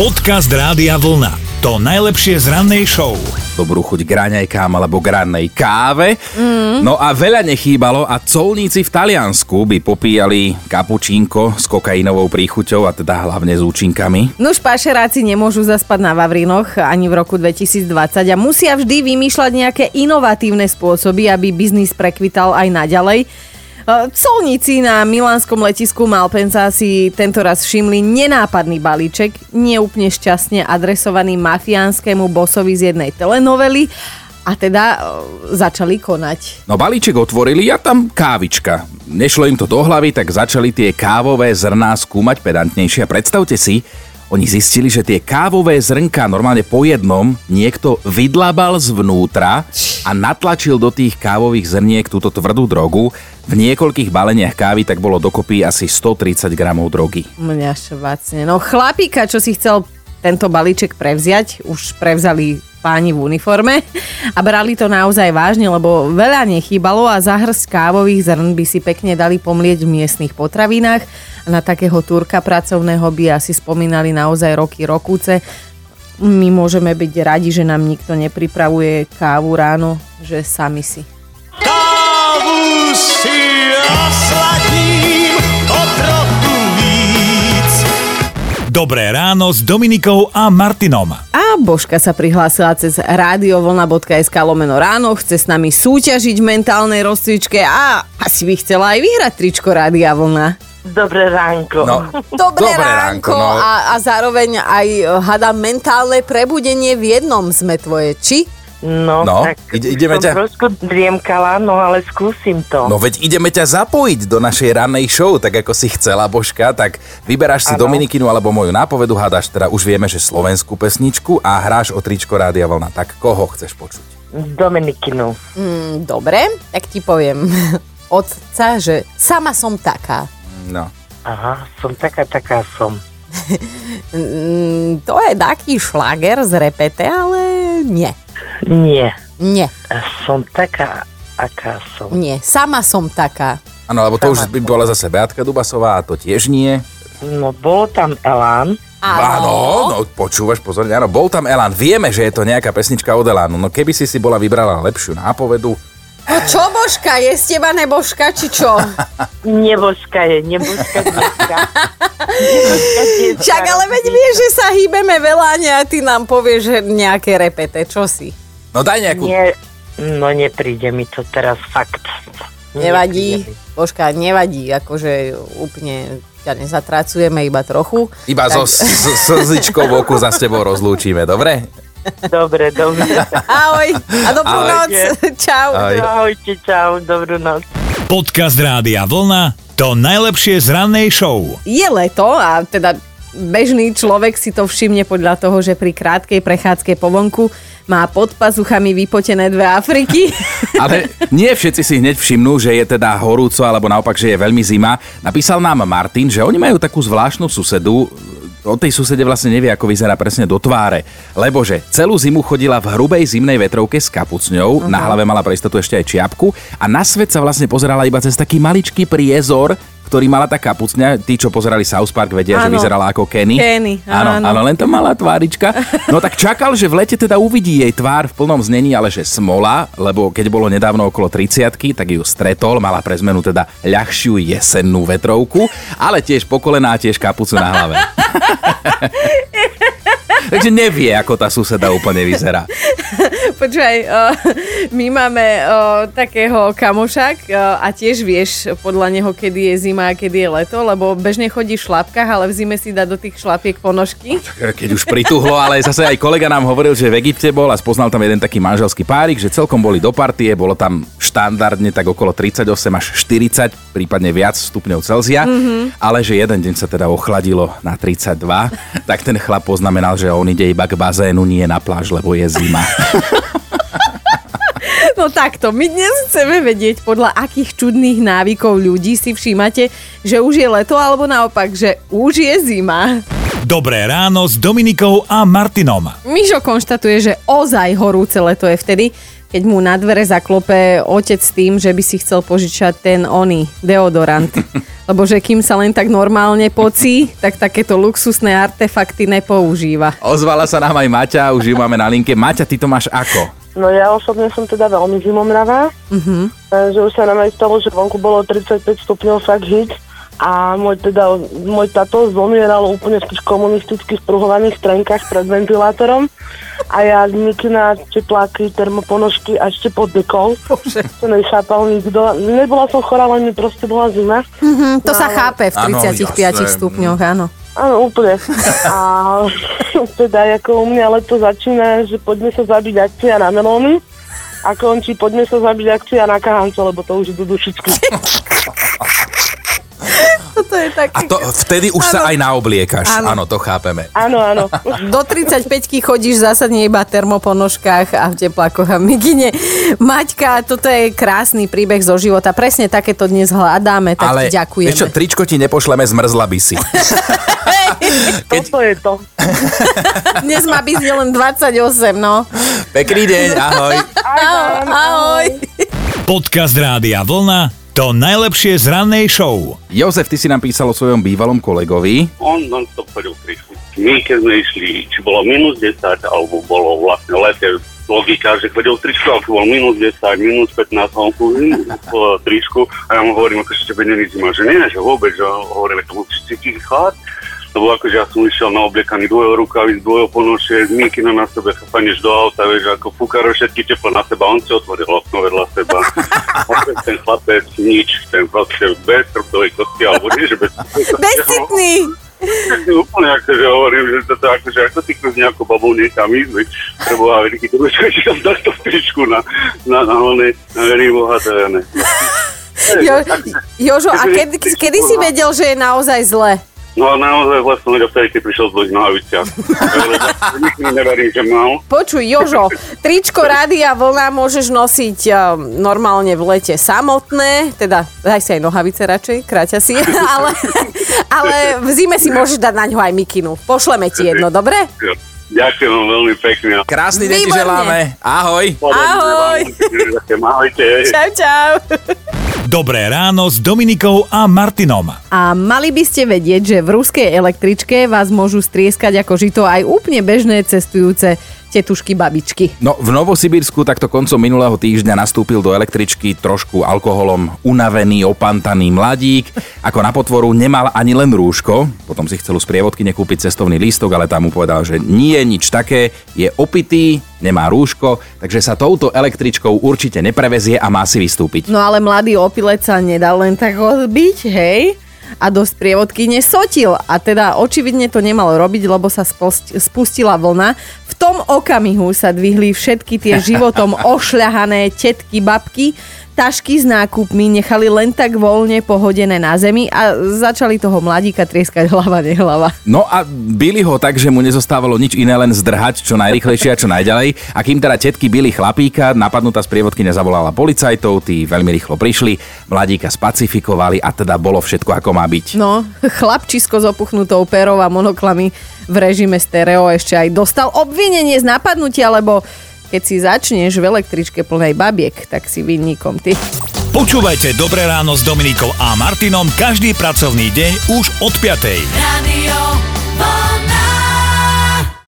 Podcast Rádia Vlna. To najlepšie z rannej show. dobrú chuť k raňajkám alebo k rannej káve. Mm. No a veľa nechýbalo a colníci v Taliansku by popíjali kapučínko s kokainovou príchuťou a teda hlavne s účinkami. Nuž pašeráci nemôžu zaspať na Vavrinoch ani v roku 2020 a musia vždy vymýšľať nejaké inovatívne spôsoby, aby biznis prekvital aj naďalej. Colníci na milánskom letisku Malpensa si tento raz všimli nenápadný balíček, neúplne šťastne adresovaný mafiánskému bosovi z jednej telenovely a teda e, začali konať. No balíček otvorili a tam kávička. Nešlo im to do hlavy, tak začali tie kávové zrná skúmať pedantnejšie. Predstavte si, oni zistili, že tie kávové zrnka normálne po jednom niekto vydlabal zvnútra a natlačil do tých kávových zrniek túto tvrdú drogu. V niekoľkých baleniach kávy tak bolo dokopy asi 130 gramov drogy. Mňa švacne. No chlapíka, čo si chcel tento balíček prevziať, už prevzali páni v uniforme a brali to naozaj vážne, lebo veľa nechýbalo a zahrsť kávových zrn by si pekne dali pomlieť v miestnych potravinách na takého turka pracovného by asi spomínali naozaj roky, rokúce. My môžeme byť radi, že nám nikto nepripravuje kávu ráno, že sami si. Kávu si osladím Dobré ráno s Dominikou a Martinom. A Božka sa prihlásila cez radiovlna.sk lomeno ráno, chce s nami súťažiť v mentálnej rozcvičke a asi by chcela aj vyhrať tričko Rádia Vlna. Dobré ránko. No, Dobré, Dobré ránko, ránko no. a, a zároveň aj hada mentálne prebudenie v jednom sme tvoje, či? No, No, tak ide- ideme som ťa- trošku driemkala, no ale skúsim to. No veď ideme ťa zapojiť do našej rannej show, tak ako si chcela, Božka, tak vyberáš si Áno. Dominikinu alebo moju nápovedu, hádaš teda už vieme, že slovenskú pesničku a hráš o tričko Rádia Vlna. Tak koho chceš počuť? Dominikinu. Mm, dobre, tak ti poviem otca, že sama som taká. No. Aha, som taká, taká som. Mm, to je taký šlager z repete, ale nie. Nie, Nie, som taká, aká som. nie. Sama som taká. Áno, lebo to už by bola zase Beatka Dubasová a to tiež nie. No, bolo tam Elán. Áno, no počúvaš pozorne, áno, bol tam Elan. Vieme, že je to nejaká pesnička od Elánu, no keby si si bola vybrala lepšiu nápovedu, No čo Božka, je z teba nebožka, či čo? Nebožka je, nebožka dneska. Však ale veď vieš, že sa hýbeme veľa a ty nám povieš že nejaké repete, čo si? no daj nejakú... Nie, no nepríde mi to teraz fakt. Nevadí. Božka, nevadí, akože úplne ťa nezatracujeme iba trochu. Iba so s- s- slzičkou v oku za s tebou rozlúčime, dobre? Dobre, dobre. Ahoj a dobrú Ahoj. noc. Čau. Ahoj. Ahojte, čau, dobrú noc. Podcast Rádia Vlna. To najlepšie z rannej show. Je leto a teda bežný človek si to všimne podľa toho, že pri krátkej prechádzke po vonku má pod pazuchami vypotené dve Afriky. Ale nie všetci si hneď všimnú, že je teda horúco, alebo naopak, že je veľmi zima. Napísal nám Martin, že oni majú takú zvláštnu susedu, o tej susede vlastne nevie, ako vyzerá presne do tváre. Lebo že celú zimu chodila v hrubej zimnej vetrovke s kapucňou, uh-huh. na hlave mala pre istotu ešte aj čiapku a na svet sa vlastne pozerala iba cez taký maličký priezor, ktorý mala tá kapucňa. Tí, čo pozerali South Park, vedia, že Áno. vyzerala ako Kenny. Kenny, áno. áno. áno, len to malá tvárička. No tak čakal, že v lete teda uvidí jej tvár v plnom znení, ale že smola, lebo keď bolo nedávno okolo 30 tak ju stretol, mala pre zmenu teda ľahšiu jesennú vetrovku, ale tiež pokolená, tiež kapucu na hlave. Takže nevie, ako tá suseda úplne vyzerá. Počúvaj, uh, my máme uh, takého kamoša uh, a tiež vieš podľa neho, kedy je zima a kedy je leto, lebo bežne chodí v šlapkách, ale v zime si dá do tých šlapiek ponožky. Keď už prituhlo, ale zase aj kolega nám hovoril, že v Egypte bol a spoznal tam jeden taký manželský párik, že celkom boli do partie, bolo tam štandardne tak okolo 38 až 40, prípadne viac stupňov Celzia, mm-hmm. ale že jeden deň sa teda ochladilo na 32, tak ten chlap poznamenal, že on ide iba k bazénu, nie na pláž, lebo je zima. No takto, my dnes chceme vedieť, podľa akých čudných návykov ľudí si všímate, že už je leto, alebo naopak, že už je zima. Dobré ráno s Dominikou a Martinom. Mišo konštatuje, že ozaj horúce leto je vtedy, keď mu na dvere zaklope otec s tým, že by si chcel požičať ten oný deodorant. Lebo že kým sa len tak normálne pocí, tak takéto luxusné artefakty nepoužíva. Ozvala sa nám aj Maťa, už ju máme na linke. Maťa, ty to máš ako? No ja osobne som teda veľmi zimomravá, mm-hmm. že už sa nám aj stalo, že vonku bolo 35 stupňov fakt hit a môj, teda, môj tato zomieral úplne v tých komunistických pruhovaných trenkách pred ventilátorom a ja mikina, tepláky, termoponožky a ešte pod dekou. To nechápal nikto. Nebola som chorá, len mi proste bola zima. Hm, to sa chápe v Áno, 35 jasné. stupňoch, áno. Áno, úplne. A teda ako u mňa leto začína, že poďme sa zabiť akcia na melóny a končí poďme sa zabiť akcia na kahance, lebo to už idú dušičky. Toto je taký... A to vtedy už sa aj naobliekaš. Áno. To chápeme. Áno, áno. Do 35 chodíš zásadne iba v termoponožkách a v teplákoch a migine. Maťka, toto je krásny príbeh zo života. Presne takéto dnes hľadáme, tak Ale ti ďakujeme. čo, tričko ti nepošleme, zmrzla by si. Toto je to. Dnes má byť len 28, no. Pekný deň, ahoj. Ahoj. Ahoj. Podcast Rádia Vlna to najlepšie z rannej show. Jozef, ty si nám písal o svojom bývalom kolegovi. on non-stop chodil tričku. My keď sme išli, či bolo minus 10, alebo bolo vlastne lete, logika, že chodil v tričku, ale bolo minus 10, minus 15, on v tričku a ja mu hovorím, ako že tebe není zima, že nie, že vôbec, že hovoríme, to musíš cítiť chlad, lebo akože ja som išiel na obliekaný dvojo rukavic, dvojo ponošiek, mikina na sebe, chapaneš do auta, vieš, ako fúkaro všetky teplo na seba, on si otvoril okno vedľa seba. Opäť ten chlapec, nič, ten proste bez trptovej kosti, alebo nie, že bez... Bezcitný. Úplne akože hovorím, že toto akože ako ty z nejakou babou niekam ísť, veď preboha, veď keď to chodíš tam takto tričku na, na, na onej, na verí boha, to je ne. Jo, Jožo, a kedy, kedy si vedel, že je naozaj zle? No naozaj zle som vedel vtedy, keď prišiel z Dvoť Nohaviciach. Nikdy neverím, že mal. Počuj, Jožo, tričko Rádia Vlna môžeš nosiť uh, normálne v lete samotné, teda daj si aj nohavice radšej, kráťa si, ale, ale v zime si môžeš dať na ňo aj mikinu. Pošleme ti jedno, dobre? Ďakujem veľmi pekne. Krásny deň ti želáme. Ahoj. Ahoj. Ahojte. Čau, čau. Dobré ráno s Dominikou a Martinom. A mali by ste vedieť, že v ruskej električke vás môžu strieskať ako žito aj úplne bežné cestujúce tetušky babičky. No, v Novosibirsku takto koncom minulého týždňa nastúpil do električky trošku alkoholom unavený, opantaný mladík. Ako na potvoru nemal ani len rúško, potom si chcel z prievodky nekúpiť cestovný lístok, ale tam mu povedal, že nie je nič také, je opitý, nemá rúško, takže sa touto električkou určite neprevezie a má si vystúpiť. No ale mladý opilec sa nedal len tak odbiť, hej? A do sprievodky nesotil. A teda očividne to nemal robiť, lebo sa spustila vlna. V tom okamihu sa dvihli všetky tie životom ošľahané tetky, babky, tašky s nákupmi nechali len tak voľne pohodené na zemi a začali toho mladíka trieskať hlava, nehlava. No a byli ho tak, že mu nezostávalo nič iné, len zdrhať čo najrychlejšie a čo najďalej. A kým teda tetky byli chlapíka, napadnutá sprievodky nezavolala policajtov, tí veľmi rýchlo prišli, mladíka spacifikovali a teda bolo všetko ako má byť. No, chlapčisko s opuchnutou perou a monoklami v režime stereo ešte aj dostal obvinenie z napadnutia, lebo keď si začneš v električke plnej babiek, tak si vinníkom ty. Počúvajte Dobré ráno s Dominikou a Martinom každý pracovný deň už od 5. Radio.